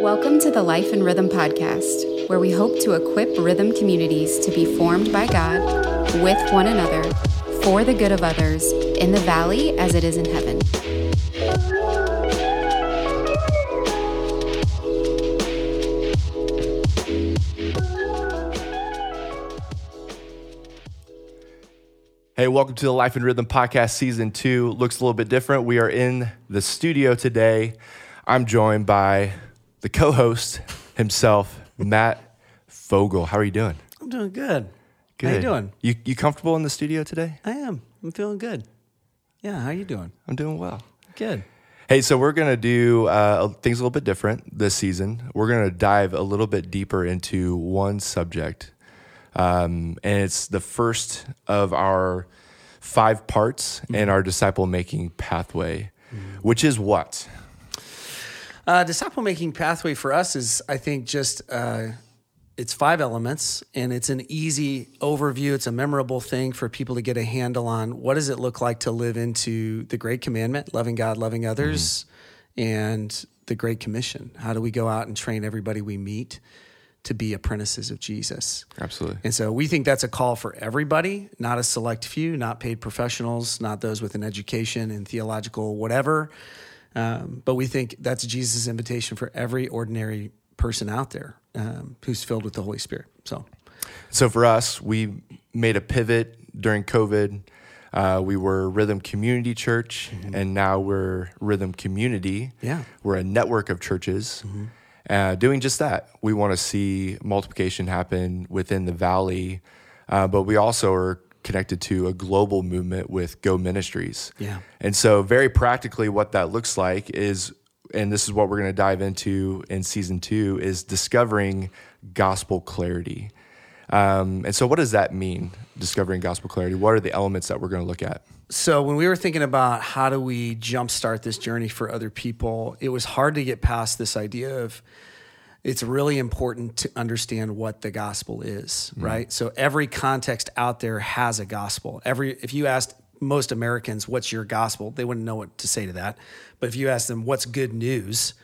Welcome to the Life and Rhythm podcast, where we hope to equip rhythm communities to be formed by God, with one another, for the good of others, in the valley as it is in heaven. Hey, welcome to the Life and Rhythm Podcast Season 2. Looks a little bit different. We are in the studio today. I'm joined by the co host himself, Matt Fogel. How are you doing? I'm doing good. Good. How you doing? You, you comfortable in the studio today? I am. I'm feeling good. Yeah, how are you doing? I'm doing well. Good. Hey, so we're going to do uh, things a little bit different this season. We're going to dive a little bit deeper into one subject. Um, and it's the first of our five parts in our disciple making pathway, which is what? Uh, disciple making pathway for us is, I think, just uh, it's five elements, and it's an easy overview. It's a memorable thing for people to get a handle on. What does it look like to live into the great commandment, loving God, loving others, and the great commission? How do we go out and train everybody we meet to be apprentices of Jesus? Absolutely. And so we think that's a call for everybody, not a select few, not paid professionals, not those with an education in theological whatever. Um, but we think that's Jesus' invitation for every ordinary person out there um, who's filled with the Holy Spirit. So, So for us, we made a pivot during COVID. Uh, we were Rhythm Community Church, and now we're Rhythm Community. Yeah. We're a network of churches uh, doing just that. We want to see multiplication happen within the valley, uh, but we also are connected to a global movement with Go Ministries. Yeah. And so, very practically, what that looks like is, and this is what we're going to dive into in season two, is discovering gospel clarity. Um, and so, what does that mean, discovering gospel clarity? What are the elements that we're going to look at? so when we were thinking about how do we jumpstart this journey for other people, it was hard to get past this idea of it's really important to understand what the gospel is, mm. right? So every context out there has a gospel. Every if you asked most Americans what's your gospel, they wouldn't know what to say to that. But if you ask them what's good news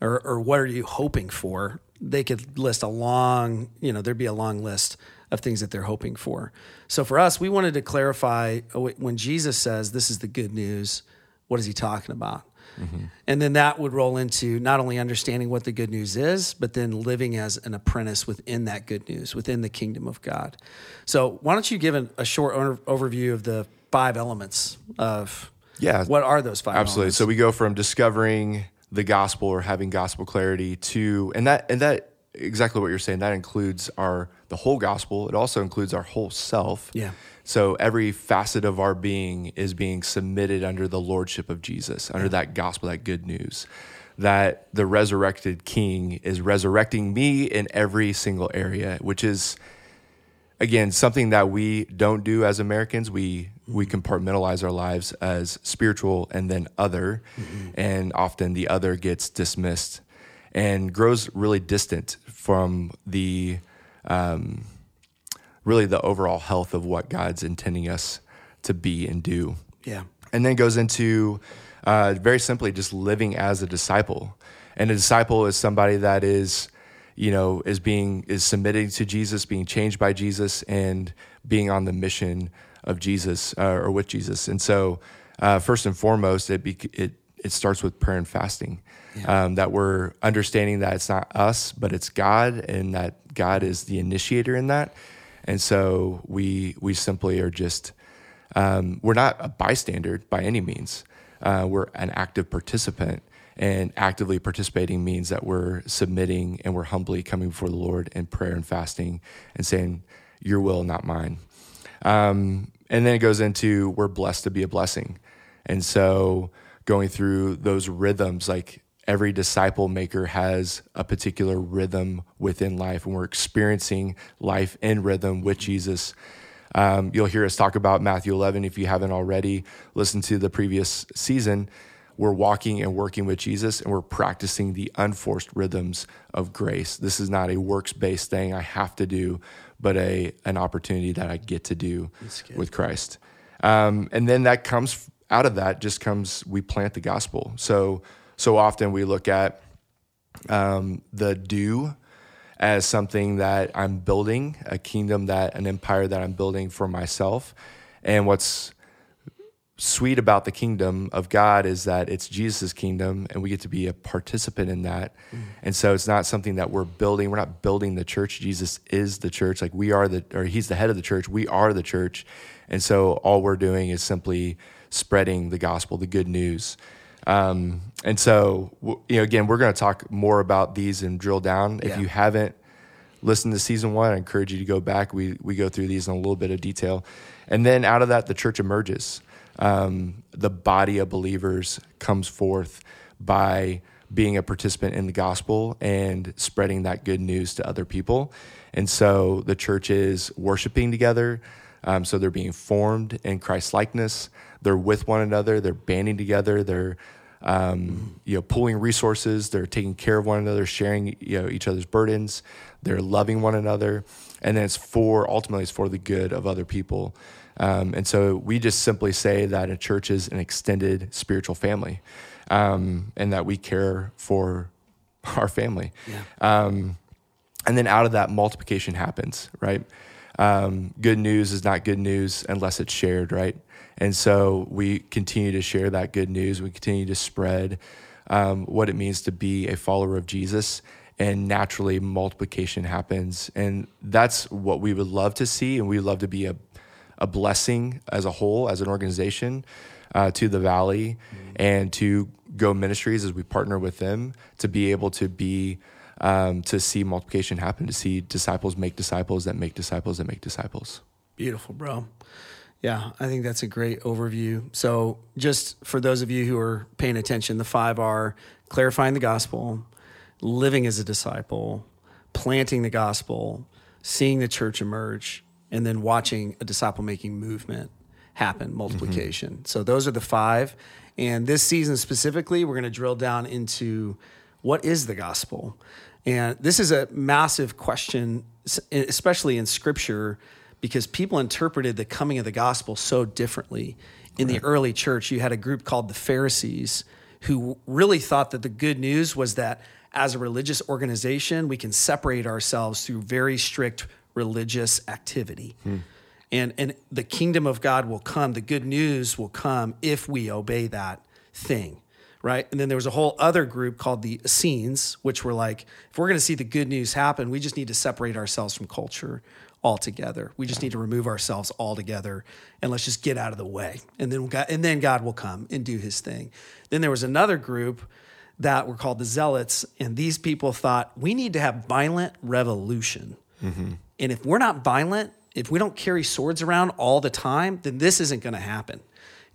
or or what are you hoping for, they could list a long, you know, there'd be a long list of things that they're hoping for. So for us, we wanted to clarify when Jesus says this is the good news, what is he talking about? Mm-hmm. And then that would roll into not only understanding what the good news is, but then living as an apprentice within that good news, within the kingdom of God. So, why don't you give an, a short over- overview of the five elements of Yeah. what are those five Absolutely. elements? So we go from discovering the gospel or having gospel clarity to and that and that exactly what you're saying that includes our the whole gospel. It also includes our whole self. Yeah. So every facet of our being is being submitted under the lordship of Jesus, under that gospel, that good news. That the resurrected king is resurrecting me in every single area, which is again something that we don't do as Americans. We we mm-hmm. compartmentalize our lives as spiritual and then other, mm-hmm. and often the other gets dismissed and grows really distant from the um, really the overall health of what God's intending us to be and do. Yeah. and then goes into uh, very simply just living as a disciple. And a disciple is somebody that is you know is being is submitting to jesus being changed by jesus and being on the mission of jesus uh, or with jesus. And so uh, first and foremost it, be, it it starts with prayer and fasting um, that we're understanding that it's not us but it's god and that god is the initiator in that and so we we simply are just um, we're not a bystander by any means. Uh, we're an active participant, and actively participating means that we're submitting and we're humbly coming before the Lord in prayer and fasting and saying, Your will, not mine. Um, and then it goes into we're blessed to be a blessing. And so going through those rhythms, like every disciple maker has a particular rhythm within life, and we're experiencing life in rhythm with Jesus. Um, you'll hear us talk about Matthew 11 if you haven't already listened to the previous season. We're walking and working with Jesus and we're practicing the unforced rhythms of grace. This is not a works based thing I have to do, but a, an opportunity that I get to do with Christ. Um, and then that comes out of that, just comes we plant the gospel. So, so often we look at um, the do as something that I'm building, a kingdom that, an empire that I'm building for myself. And what's sweet about the kingdom of God is that it's Jesus' kingdom and we get to be a participant in that. Mm. And so it's not something that we're building. We're not building the church. Jesus is the church. Like we are the, or he's the head of the church. We are the church. And so all we're doing is simply spreading the gospel, the good news. Um, and so, you know, again, we're going to talk more about these and drill down. If yeah. you haven't listened to season one, I encourage you to go back. We, we go through these in a little bit of detail. And then out of that, the church emerges. Um, the body of believers comes forth by being a participant in the gospel and spreading that good news to other people. And so the church is worshiping together. Um, so they're being formed in Christ likeness. They're with one another. They're banding together. They're um, you know, pooling resources. They're taking care of one another, sharing you know each other's burdens. They're loving one another, and then it's for ultimately it's for the good of other people. Um, and so we just simply say that a church is an extended spiritual family, um, and that we care for our family. Yeah. Um, and then out of that, multiplication happens, right? Um, good news is not good news unless it's shared, right? And so we continue to share that good news. We continue to spread um, what it means to be a follower of Jesus. And naturally, multiplication happens. And that's what we would love to see. And we love to be a, a blessing as a whole, as an organization, uh, to the Valley mm-hmm. and to Go Ministries as we partner with them to be able to be. Um, to see multiplication happen, to see disciples make disciples that make disciples that make disciples. Beautiful, bro. Yeah, I think that's a great overview. So, just for those of you who are paying attention, the five are clarifying the gospel, living as a disciple, planting the gospel, seeing the church emerge, and then watching a disciple making movement happen, multiplication. Mm-hmm. So, those are the five. And this season specifically, we're going to drill down into what is the gospel? And this is a massive question, especially in scripture because people interpreted the coming of the gospel so differently. In right. the early church, you had a group called the Pharisees who really thought that the good news was that as a religious organization, we can separate ourselves through very strict religious activity. Hmm. And, and the kingdom of God will come, the good news will come if we obey that thing right? And then there was a whole other group called the Essenes, which were like, if we're going to see the good news happen, we just need to separate ourselves from culture altogether. We just need to remove ourselves altogether and let's just get out of the way. And then God, and then God will come and do his thing. Then there was another group that were called the zealots and these people thought we need to have violent revolution. Mm-hmm. And if we're not violent, if we don't carry swords around all the time, then this isn't going to happen.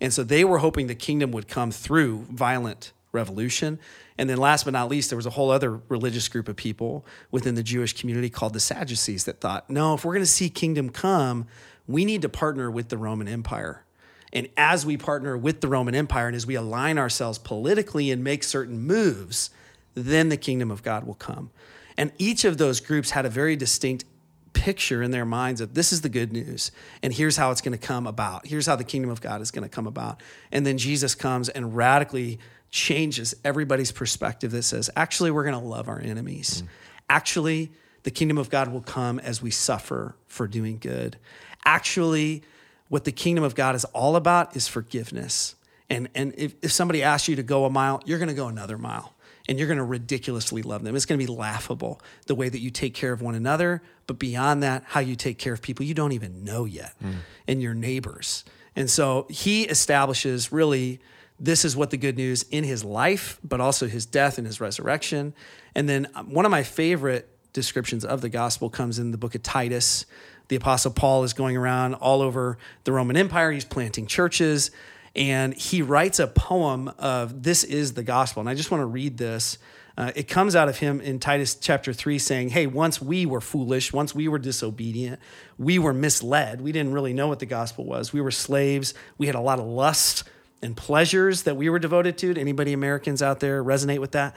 And so they were hoping the kingdom would come through violent revolution. And then last but not least, there was a whole other religious group of people within the Jewish community called the Sadducees that thought, no, if we're going to see kingdom come, we need to partner with the Roman Empire. And as we partner with the Roman Empire and as we align ourselves politically and make certain moves, then the kingdom of God will come. And each of those groups had a very distinct picture in their minds of this is the good news and here's how it's going to come about. Here's how the kingdom of God is going to come about. And then Jesus comes and radically changes everybody's perspective that says, actually, we're going to love our enemies. Mm. Actually, the kingdom of God will come as we suffer for doing good. Actually, what the kingdom of God is all about is forgiveness. And, and if, if somebody asks you to go a mile, you're going to go another mile and you're going to ridiculously love them. It's going to be laughable the way that you take care of one another, but beyond that, how you take care of people you don't even know yet mm. and your neighbors. And so he establishes really this is what the good news in his life, but also his death and his resurrection. And then um, one of my favorite descriptions of the gospel comes in the book of Titus. The apostle Paul is going around all over the Roman Empire. He's planting churches and he writes a poem of this is the gospel. And I just want to read this. Uh, it comes out of him in Titus chapter 3 saying, Hey, once we were foolish, once we were disobedient, we were misled. We didn't really know what the gospel was. We were slaves. We had a lot of lust and pleasures that we were devoted to. Anybody Americans out there resonate with that?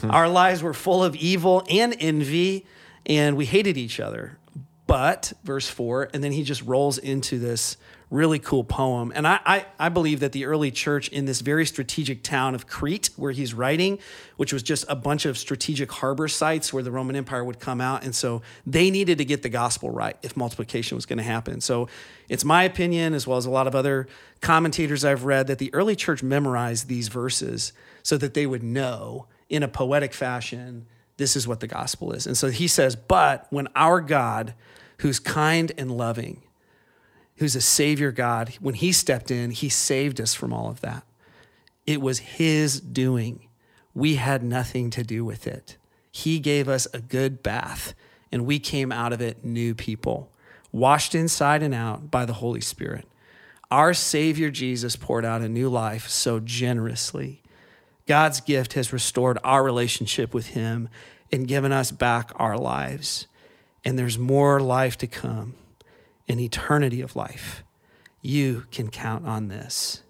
Hmm. Our lives were full of evil and envy, and we hated each other. But, verse 4, and then he just rolls into this really cool poem. And I, I, I, believe that the early church in this very strategic town of Crete, where he's writing, which was just a bunch of strategic harbor sites where the Roman Empire would come out. And so they needed to get the gospel right if multiplication was going to happen. So it's my opinion, as well as a lot of other commentators I've read, that the early church memorized these verses so that they would know in a poetic fashion this is what the gospel is. And so he says, But when our God, who's kind and loving, who's a savior God, when he stepped in, he saved us from all of that. It was his doing. We had nothing to do with it. He gave us a good bath, and we came out of it new people, washed inside and out by the Holy Spirit. Our Savior Jesus poured out a new life so generously. God's gift has restored our relationship with Him and given us back our lives. And there's more life to come an eternity of life. You can count on this.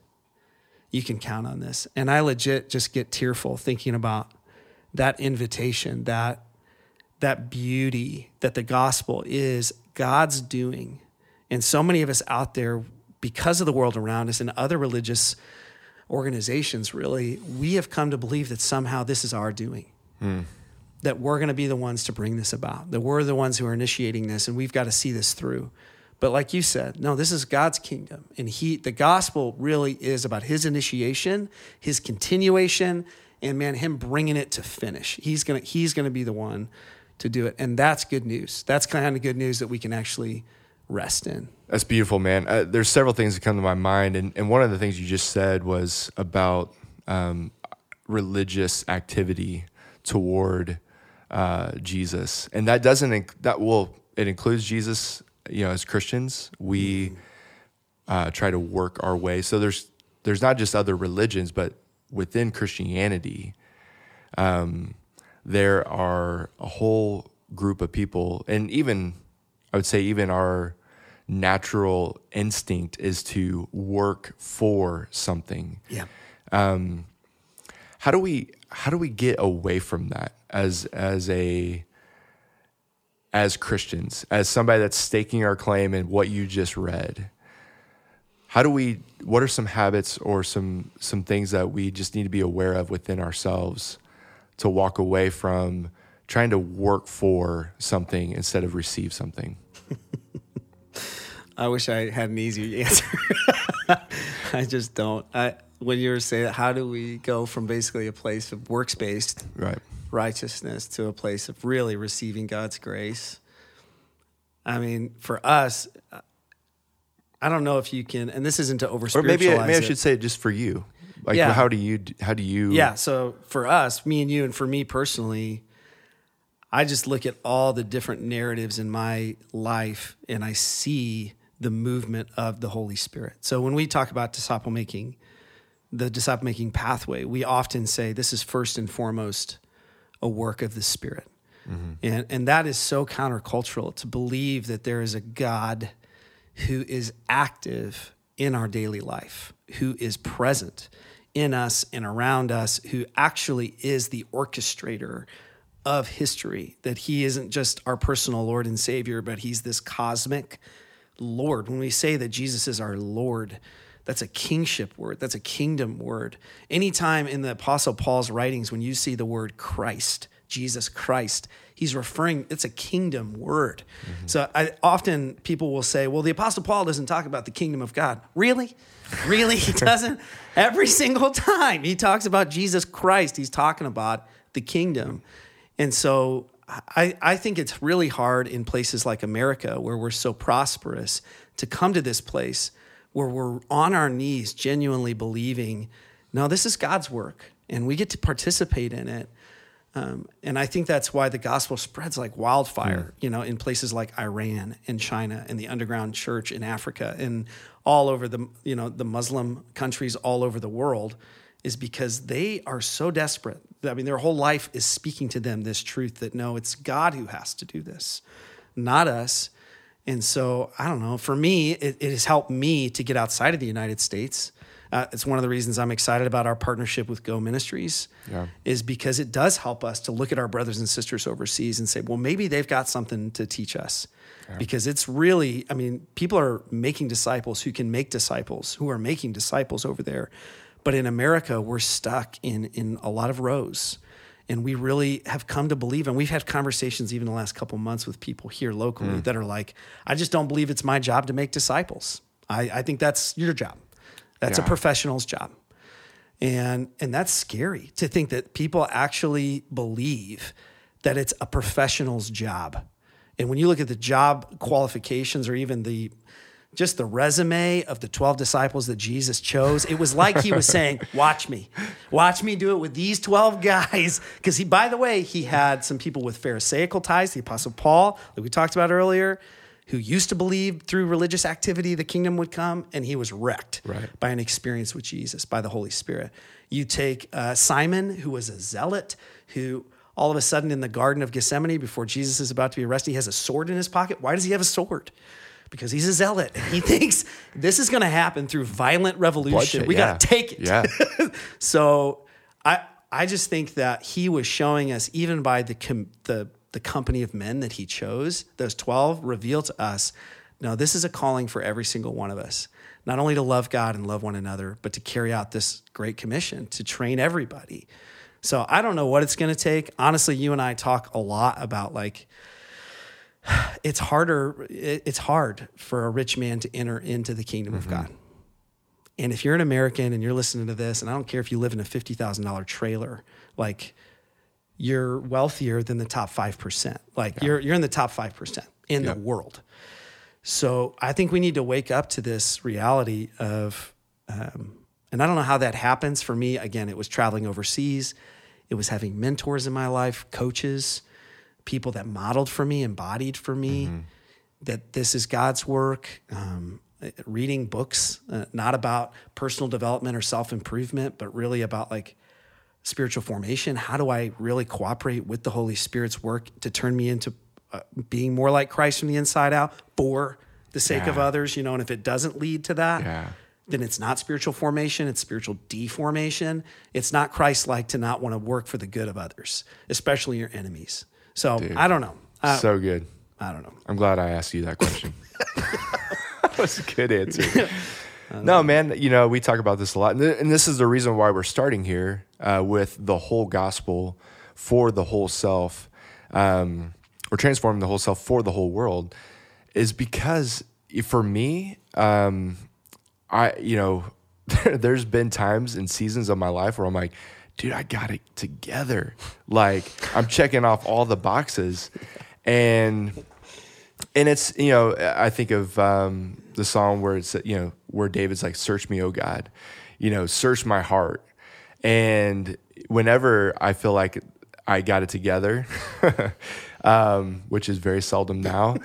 You can count on this. And I legit just get tearful thinking about that invitation, that that beauty that the gospel is God's doing. And so many of us out there, because of the world around us and other religious organizations, really, we have come to believe that somehow this is our doing. Mm. That we're going to be the ones to bring this about, that we're the ones who are initiating this, and we've got to see this through. But like you said, no, this is God's kingdom. And he the gospel really is about his initiation, his continuation, and man, him bringing it to finish. He's going to he's going to be the one to do it. And that's good news. That's kind of good news that we can actually rest in. That's beautiful, man. Uh, there's several things that come to my mind. And, and one of the things you just said was about um, religious activity toward uh, Jesus. And that doesn't, that will, it includes Jesus you know, as Christians, we uh, try to work our way. So there's there's not just other religions, but within Christianity, um, there are a whole group of people, and even I would say even our natural instinct is to work for something. Yeah. Um, how do we how do we get away from that as as a as Christians, as somebody that's staking our claim in what you just read, how do we what are some habits or some some things that we just need to be aware of within ourselves to walk away from trying to work for something instead of receive something? I wish I had an easier answer. I just don't. I when you were saying how do we go from basically a place of works based right righteousness to a place of really receiving God's grace. I mean, for us, I don't know if you can, and this isn't to over Or maybe, maybe I should say it just for you. Like, yeah. how do you, how do you? Yeah. So for us, me and you, and for me personally, I just look at all the different narratives in my life and I see the movement of the Holy Spirit. So when we talk about disciple making, the disciple making pathway, we often say this is first and foremost a work of the Spirit. Mm-hmm. And, and that is so countercultural to believe that there is a God who is active in our daily life, who is present in us and around us, who actually is the orchestrator of history, that he isn't just our personal Lord and Savior, but he's this cosmic Lord. When we say that Jesus is our Lord, that's a kingship word. That's a kingdom word. Anytime in the Apostle Paul's writings, when you see the word Christ, Jesus Christ, he's referring, it's a kingdom word. Mm-hmm. So I, often people will say, well, the Apostle Paul doesn't talk about the kingdom of God. Really? Really? He doesn't? Every single time he talks about Jesus Christ, he's talking about the kingdom. And so I, I think it's really hard in places like America where we're so prosperous to come to this place where we're on our knees genuinely believing, no, this is God's work and we get to participate in it. Um, and I think that's why the gospel spreads like wildfire, mm. you know, in places like Iran and China and the underground church in Africa and all over the, you know, the Muslim countries all over the world is because they are so desperate. I mean, their whole life is speaking to them this truth that no, it's God who has to do this, not us. And so I don't know. For me, it, it has helped me to get outside of the United States. Uh, it's one of the reasons I'm excited about our partnership with Go Ministries, Yeah. is because it does help us to look at our brothers and sisters overseas and say, well, maybe they've got something to teach us. Because it's really, I mean, people are making disciples who can make disciples, who are making disciples over there. But in America, we're stuck in in a lot of rows. And we really have come to believe, and we've had conversations even the last couple months with people here locally mm. that are like, I just don't believe it's my job to make disciples. I, I think that's your job. That's a professional's job. And and that's scary to think that people actually believe that it's a professional's job. And when you look at the job qualifications or even the just the resume of the 12 disciples that Jesus chose, it was like he was saying, Watch me. Watch me do it with these 12 guys. Because he, by the way, he had some people with Pharisaical ties, the Apostle Paul, that we talked about earlier, who used to believe through religious activity the kingdom would come, and he was wrecked Right. by an experience with Jesus, by the Holy Spirit. You take uh, Simon, who was a zealot, who all of a sudden in the Garden of Gethsemane, before Jesus is about to be arrested, he has a sword in his pocket. Why does he have a sword? Because he's a zealot. And he thinks this is going to happen through violent revolution. Bloodshed, we yeah. got to take it. Yeah. So I I just think that he was showing us even by the com- the the company of men that he chose, those 12 reveal to us, no, this is a calling for every single one of us. Not only to love God and love one another, but to carry out this great commission to train everybody. So I don't know what it's going to take. Honestly, you and I talk a lot about like it's harder it's hard for a rich man to enter into the kingdom of God. And if you're an American and you're listening to this, and I don't care if you live in a $50,000 trailer, like you're wealthier than the top 5%. Like you're, you're in the top 5% in Yep. the world. So I think we need to wake up to this reality of, um, and I don't know how that happens. For me, again, it was traveling overseas, it was having mentors in my life, coaches, people that modeled for me, embodied for me that this is God's work. Um, reading books, uh, not about personal development or self improvement, but really about like spiritual formation. How do I really cooperate with the Holy Spirit's work to turn me into uh, being more like Christ from the inside out for the sake of others? You know, and if it doesn't lead to that, Yeah. then it's not spiritual formation, it's spiritual deformation. It's not Christ like to not want to work for the good of others, especially your enemies. So I don't know. Uh, so good. I don't know. I'm glad I asked you that question. that was a good answer. No, man, you know, we talk about this a lot. And th- and this is the reason why we're starting here uh, with the whole gospel for the whole self, um, or transforming the whole self for the whole world, is because for me, um, I, you know, there's been times and seasons of my life where I'm like, dude, I got it together. Like, I'm checking off all the boxes. And, and it's, you know, I think of um, the song where it's, you know, where David's like, search me, oh God, you know, search my heart. And whenever I feel like I got it together, um, which is very seldom now,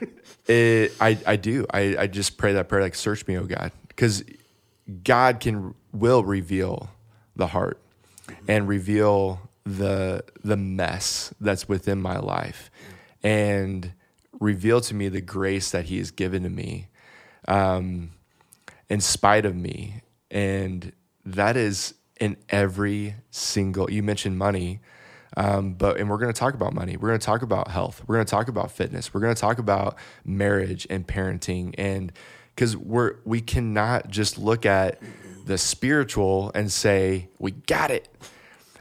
it, I, I do. I, I just pray that prayer, like, search me, oh God. Because God can, will reveal the heart and reveal the, the mess that's within my life and reveal to me the grace that He has given to me um, in spite of me. And that is in every single, you mentioned money. Um, but and we're going to talk about money. We're going to talk about health. We're going to talk about fitness. We're going to talk about marriage and parenting, and because we're we cannot just look at the spiritual and say we got it.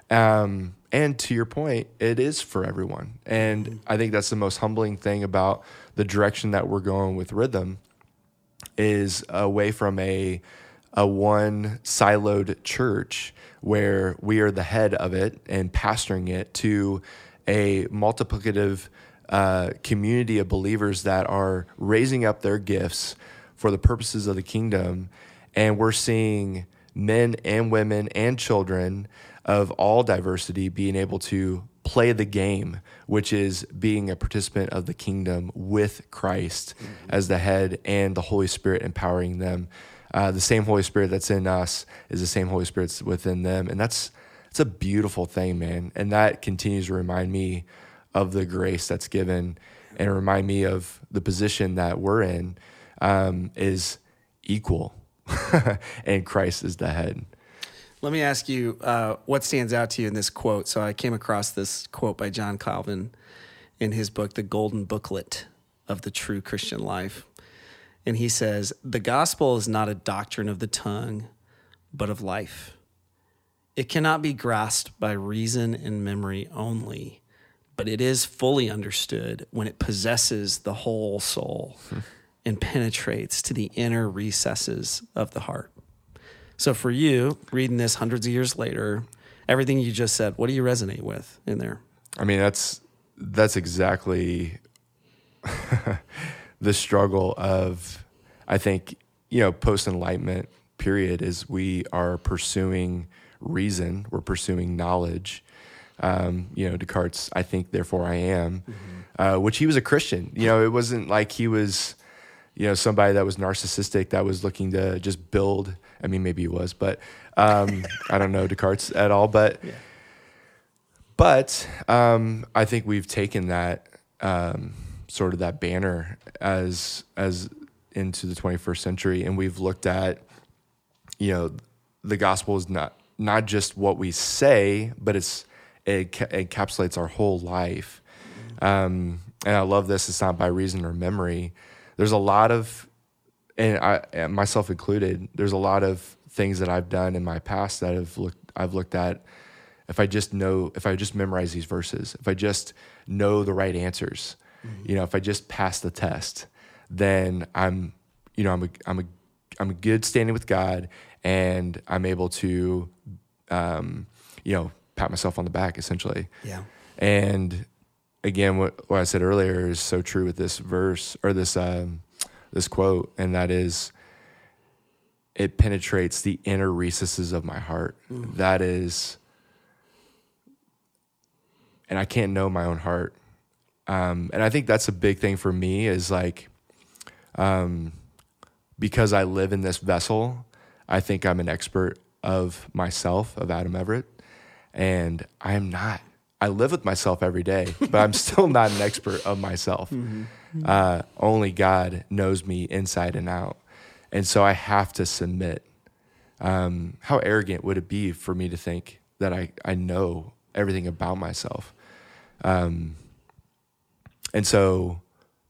Um, and to your point, it is for everyone, and I think that's the most humbling thing about the direction that we're going with rhythm is away from a a one siloed church where we are the head of it and pastoring it to a multiplicative uh, community of believers that are raising up their gifts for the purposes of the kingdom and we're seeing men and women and children of all diversity being able to play the game, which is being a participant of the kingdom with Christ as the head and the Holy Spirit empowering them. Uh, the same Holy Spirit that's in us is the same Holy Spirit that's within them, and that's it's a beautiful thing, man. And that continues to remind me of the grace that's given and remind me of the position that we're in um, is equal, and Christ is the head. Let me ask you uh, what stands out to you in this quote. So I came across this quote by John Calvin in his book, The Golden Booklet of the True Christian Life. And he says, The gospel is not a doctrine of the tongue, but of life. It cannot be grasped by reason and memory only, but it is fully understood when it possesses the whole soul and penetrates to the inner recesses of the heart. So for you, reading this hundreds of years later, everything you just said, what do you resonate with in there? I mean, that's that's exactly the struggle of I think, you know, post enlightenment period is we are pursuing reason, we're pursuing knowledge. Um, you know, Descartes, I think, therefore I am, mm-hmm. uh, which he was a Christian. You know, it wasn't like he was, you know, somebody that was narcissistic that was looking to just build I mean, maybe he was, but um, I don't know Descartes at all. But yeah. but um, I think we've taken that um, sort of that banner as as into the 21st century, and we've looked at you know the gospel is not not just what we say, but it's it, encapsulates our whole life. Um, and I love this. It's not by reason or memory. There's a lot of and I myself included, there's a lot of things that I've done in my past that I've looked I've looked at if I just know if I just memorize these verses, if I just know the right answers, mm-hmm. you know, if I just pass the test, then I'm you know, I'm a I'm a I'm a good standing with God and I'm able to um, you know, pat myself on the back essentially. Yeah. And again, what, what I said earlier is so true with this verse or this um, this quote, and that is, it penetrates the inner recesses of my heart. Mm. That is, and I can't know my own heart. Um, and I think that's a big thing for me is like, um, because I live in this vessel, I think I'm an expert of myself, of Adam Everett, and I am not. I live with myself every day, but I'm still not an expert of myself. Mm-hmm. Uh, only God knows me inside and out. And so I have to submit. Um, how arrogant would it be for me to think that I, I know everything about myself? Um, and so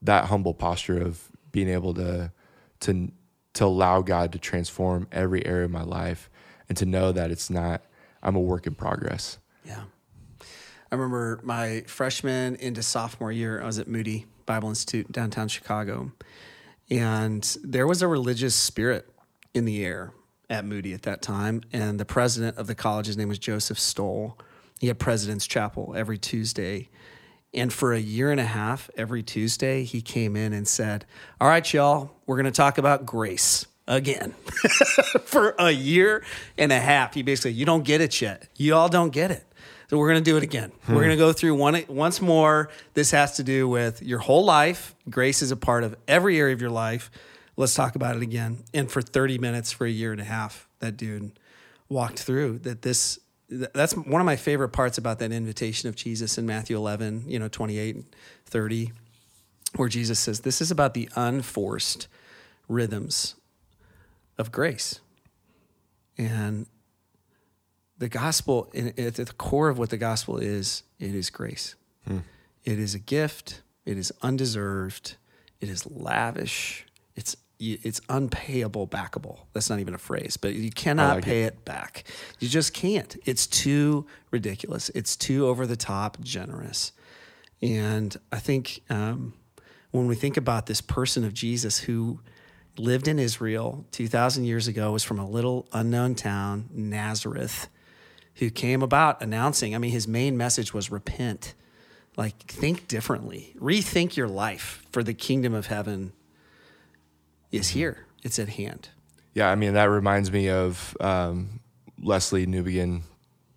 that humble posture of being able to, to, to allow God to transform every area of my life and to know that it's not, I'm a work in progress. Yeah. I remember my freshman into sophomore year, I was at Moody Bible Institute downtown Chicago. And there was a religious spirit in the air at Moody at that time. And the president of the college, his name was Joseph Stowell. He had President's Chapel every Tuesday. And for a year and a half, every Tuesday, he came in and said, All right, y'all, we're going to talk about grace again. for a year and a half, he basically, you don't get it yet. You all don't get it. So we're going to do it again. Hmm. We're going to go through one once more. This has to do with your whole life. Grace is a part of every area of your life. Let's talk about it again. And for 30 minutes for a year and a half, that dude walked through that this that's one of my favorite parts about that invitation of Jesus in Matthew 11, you know, 28 and 30, where Jesus says, This is about the unforced rhythms of grace. And the gospel, at the core of what the gospel is, it is grace. Hmm. It is a gift. It is undeserved. It is lavish. It's it's unpayable backable. That's not even a phrase, but you cannot like pay it. it back. You just can't. It's too ridiculous. It's too over the top generous. And I think um, when we think about this person of Jesus who lived in Israel 2,000 years ago, was from a little unknown town, Nazareth, who came about announcing, I mean, his main message was repent. Like, think differently, rethink your life, for the kingdom of heaven is here, it's at hand. Yeah, I mean, that reminds me of um, Lesslie Newbigin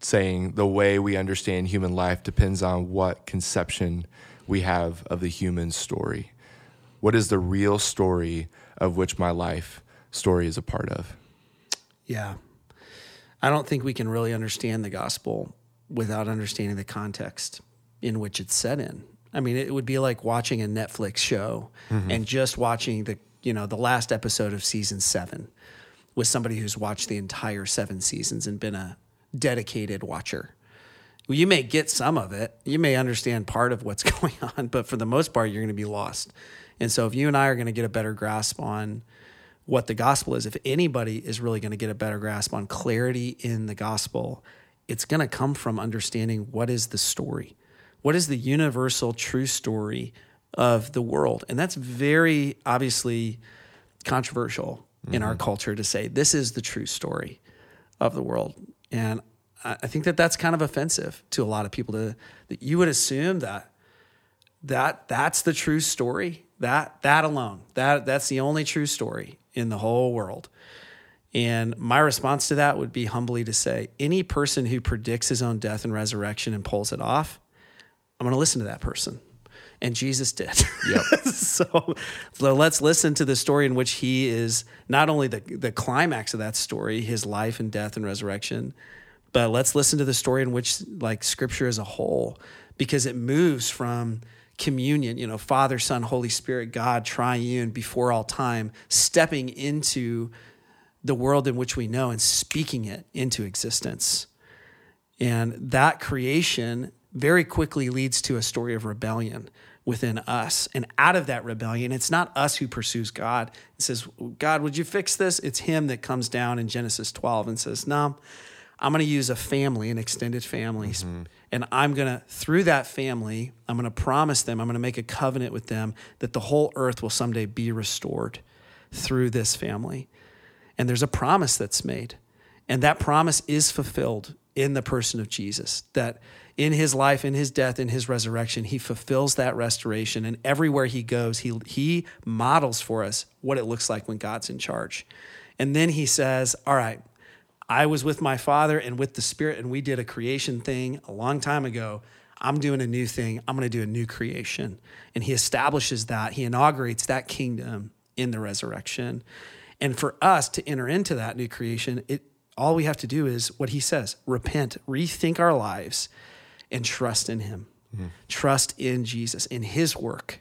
saying the way we understand human life depends on what conception we have of the human story. What is the real story of which my life story is a part of? Yeah, I don't think we can really understand the gospel without understanding the context in which it's set in. I mean, it would be like watching a Netflix show mm-hmm. and just watching the you know the last episode of season seven with somebody who's watched the entire seven seasons and been a dedicated watcher. You may get some of it. You may understand part of what's going on, but for the most part, you're going to be lost. And so, if you and I are going to get a better grasp on what the gospel is, if anybody is really going to get a better grasp on clarity in the gospel, it's going to come from understanding what is the story, what is the universal true story of the world. And that's very obviously controversial in our mm-hmm. culture to say this is the true story of the world. And I I think that that's kind of offensive to a lot of people to that you would assume that that that's the true story. That that alone. That that's the only true story in the whole world. And my response to that would be humbly to say any person who predicts his own death and resurrection and pulls it off, I'm going to listen to that person. And Jesus did. Yep. so, so let's listen to the story in which he is not only the, the climax of that story, his life and death and resurrection, but let's listen to the story in which like scripture as a whole, because it moves from communion, you know, Father, Son, Holy Spirit, God, triune before all time, stepping into the world in which we know and speaking it into existence. And that creation very quickly leads to a story of rebellion within us. And out of that rebellion, it's not us who pursues God. It says, God, would you fix this? It's Him that comes down in Genesis 12 and says, No, I'm going to use a family, an extended family. Mm-hmm. And I'm going to, through that family, I'm going to promise them, I'm going to make a covenant with them that the whole earth will someday be restored through this family. And there's a promise that's made. And that promise is fulfilled in the person of Jesus, that in his life, in his death, in his resurrection, he fulfills that restoration. And everywhere he goes, he, he models for us what it looks like when God's in charge. And then he says, All right, I was with my father and with the spirit, and we did a creation thing a long time ago. I'm doing a new thing. I'm going to do a new creation. And he establishes that, he inaugurates that kingdom in the resurrection. And for us to enter into that new creation, it all we have to do is what he says repent, rethink our lives, and trust in him. Hmm. Trust in Jesus, in his work,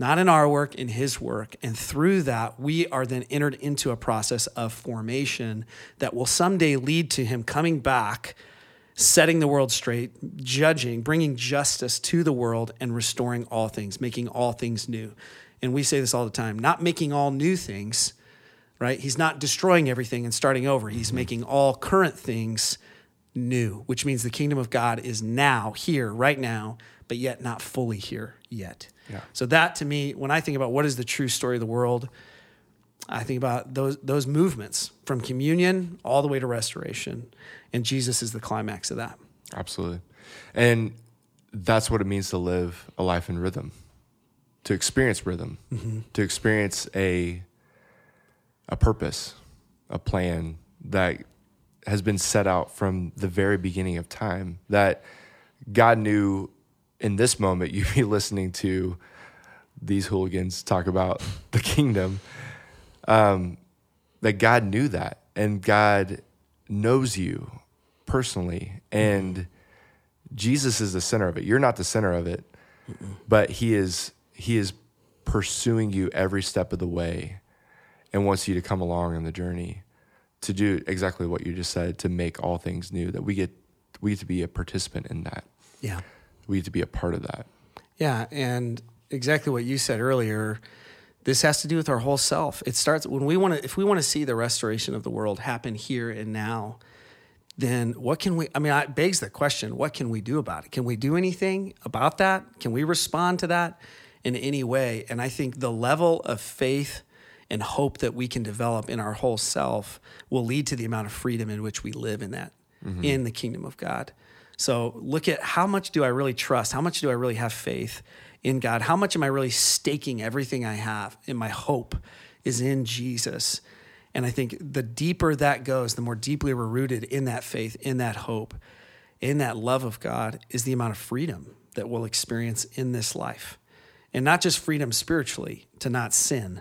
not in our work, in his work. And through that, we are then entered into a process of formation that will someday lead to him coming back, setting the world straight, judging, bringing justice to the world, and restoring all things, making all things new. And we say this all the time not making all new things, right? He's not destroying everything and starting over. He's mm-hmm. making all current things new, which means the kingdom of God is now, here, right now, but yet not fully here yet. Yeah. So that to me, when I think about what is the true story of the world, I think about those those movements from communion all the way to restoration, and Jesus is the climax of that. Absolutely. And that's what it means to live a life in rhythm, to experience rhythm, mm-hmm. to experience a a purpose, a plan that has been set out from the very beginning of time that God knew in this moment you'd be listening to these hooligans talk about the kingdom um, that God knew that and God knows you personally and Jesus is the center of it. You're not the center of it, but he is he is pursuing you every step of the way and wants you to come along on the journey to do exactly what you just said to make all things new that we get we get to be a participant in that. Yeah. We get to be a part of that. Yeah, and exactly what you said earlier. This has to do with our whole self. It starts when we want to, if we want to see the restoration of the world happen here and now, then what can we, I mean, it begs the question what can we do about it? Can we do anything about that? Can we respond to that in any way? And I think the level of faith and hope that we can develop in our whole self will lead to the amount of freedom in which we live in that, mm-hmm. in the kingdom of God. So look at how much do I really trust? How much do I really have faith in God? How much am I really staking everything I have in my hope is in Jesus? And I think the deeper that goes, the more deeply we're rooted in that faith, in that hope, in that love of God, is the amount of freedom that we'll experience in this life. And not just freedom spiritually to not sin,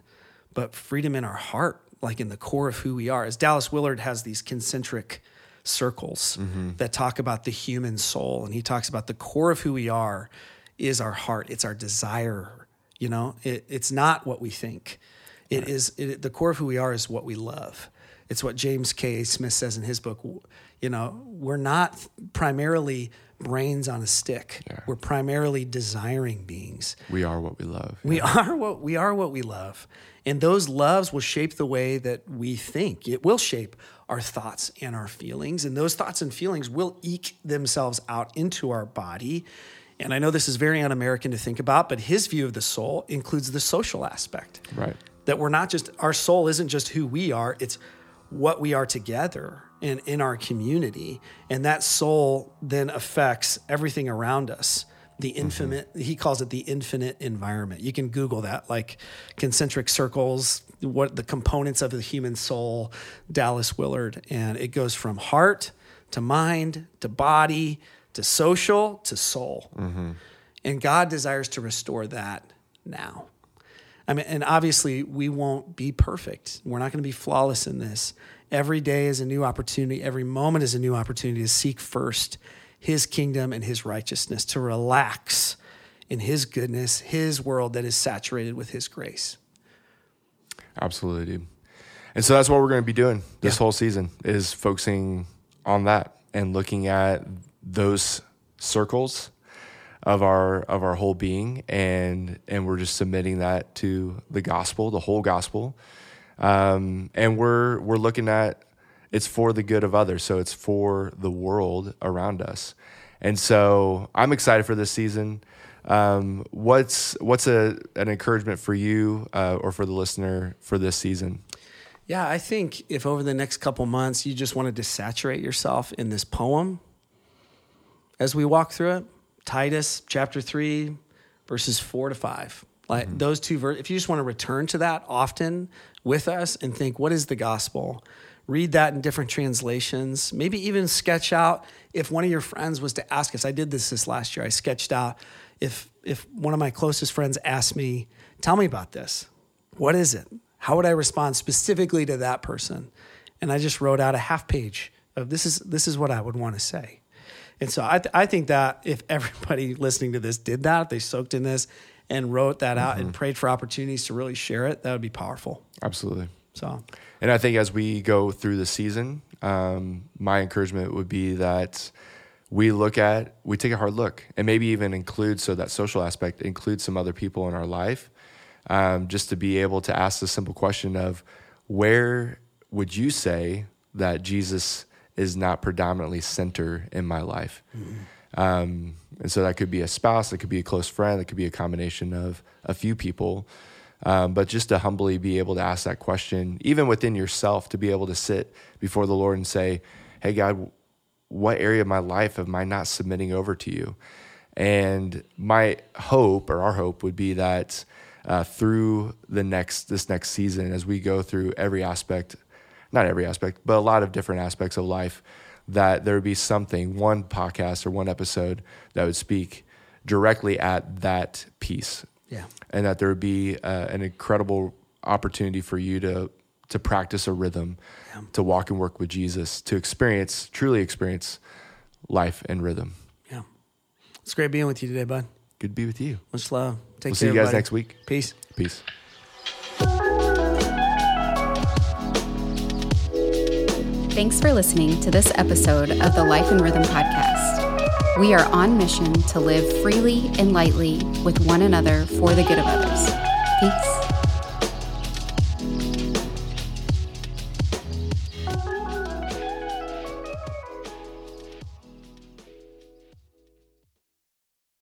but freedom in our heart, like in the core of who we are. As Dallas Willard has these concentric circles mm-hmm. that talk about the human soul, and he talks about the core of who we are is our heart. It's our desire. You know, it, it's not what we think. It right. is it, the core of who we are is what we love. It's what James K. Smith says in his book. You know, we're not primarily brains on a stick. Yeah. We're primarily desiring beings. We are what we love. Yeah. We are what we are what we love. And those loves will shape the way that we think. It will shape our thoughts and our feelings. And those thoughts and feelings will eke themselves out into our body. And I know this is very un American to think about, but his view of the soul includes the social aspect. Right. That we're not just, our soul isn't just who we are, it's what we are together and in our community. And that soul then affects everything around us. The infinite, mm-hmm. he calls it the infinite environment. You can Google that, like concentric circles, what the components of the human soul, Dallas Willard. And it goes from heart to mind to body to social to soul. Mm-hmm. And God desires to restore that now. I mean, and obviously we won't be perfect. We're not going to be flawless in this. Every day is a new opportunity. Every moment is a new opportunity to seek first his kingdom and his righteousness, to relax in his goodness, his world that is saturated with his grace. Absolutely. Dude. And so that's what we're going to be doing this yeah. whole season is focusing on that and looking at those circles of our of our whole being and and we're just submitting that to the gospel the whole gospel um, and we're we're looking at it's for the good of others so it's for the world around us and so i'm excited for this season um, what's what's a an encouragement for you uh, or for the listener for this season yeah i think if over the next couple months you just wanted to saturate yourself in this poem as we walk through it Titus chapter 3, verses 4 to 5. Like mm-hmm. those two verses, if you just want to return to that often with us and think, what is the gospel? Read that in different translations. Maybe even sketch out if one of your friends was to ask us. I did this this last year. I sketched out if if one of my closest friends asked me, "Tell me about this. What is it? How would I respond specifically to that person?" And I just wrote out a half page of this is this is what I would want to say. And so I, th- I think that if everybody listening to this did that, they soaked in this and wrote that out mm-hmm. and prayed for opportunities to really share it, that would be powerful. Absolutely. So, and I think as we go through the season, um, my encouragement would be that we look at, we take a hard look and maybe even include, so that social aspect, include some other people in our life, um, just to be able to ask the simple question of where would you say that Jesus is not predominantly center in my life. Mm-hmm. Um, and so that could be a spouse, that could be a close friend, that could be a combination of a few people. Um, but just to humbly be able to ask that question, even within yourself, to be able to sit before the Lord and say, Hey, God, what area of my life am I not submitting over to you? And my hope or our hope would be that uh, through the next this next season, as we go through every aspect not every aspect, but a lot of different aspects of life, that there would be something, one podcast or one episode that would speak directly at that piece. Yeah. And that there would be uh, an incredible opportunity for you to to practice a rhythm, yeah. to walk and work with Jesus, to experience, truly experience life and rhythm. Yeah. It's great being with you today, bud. Good to be with you. Much love. Take we'll care. See you guys everybody. next week. Peace. Peace. Thanks for listening to this episode of the Life and Rhythm podcast. We are on mission to live freely and lightly with one another for the good of others. Peace.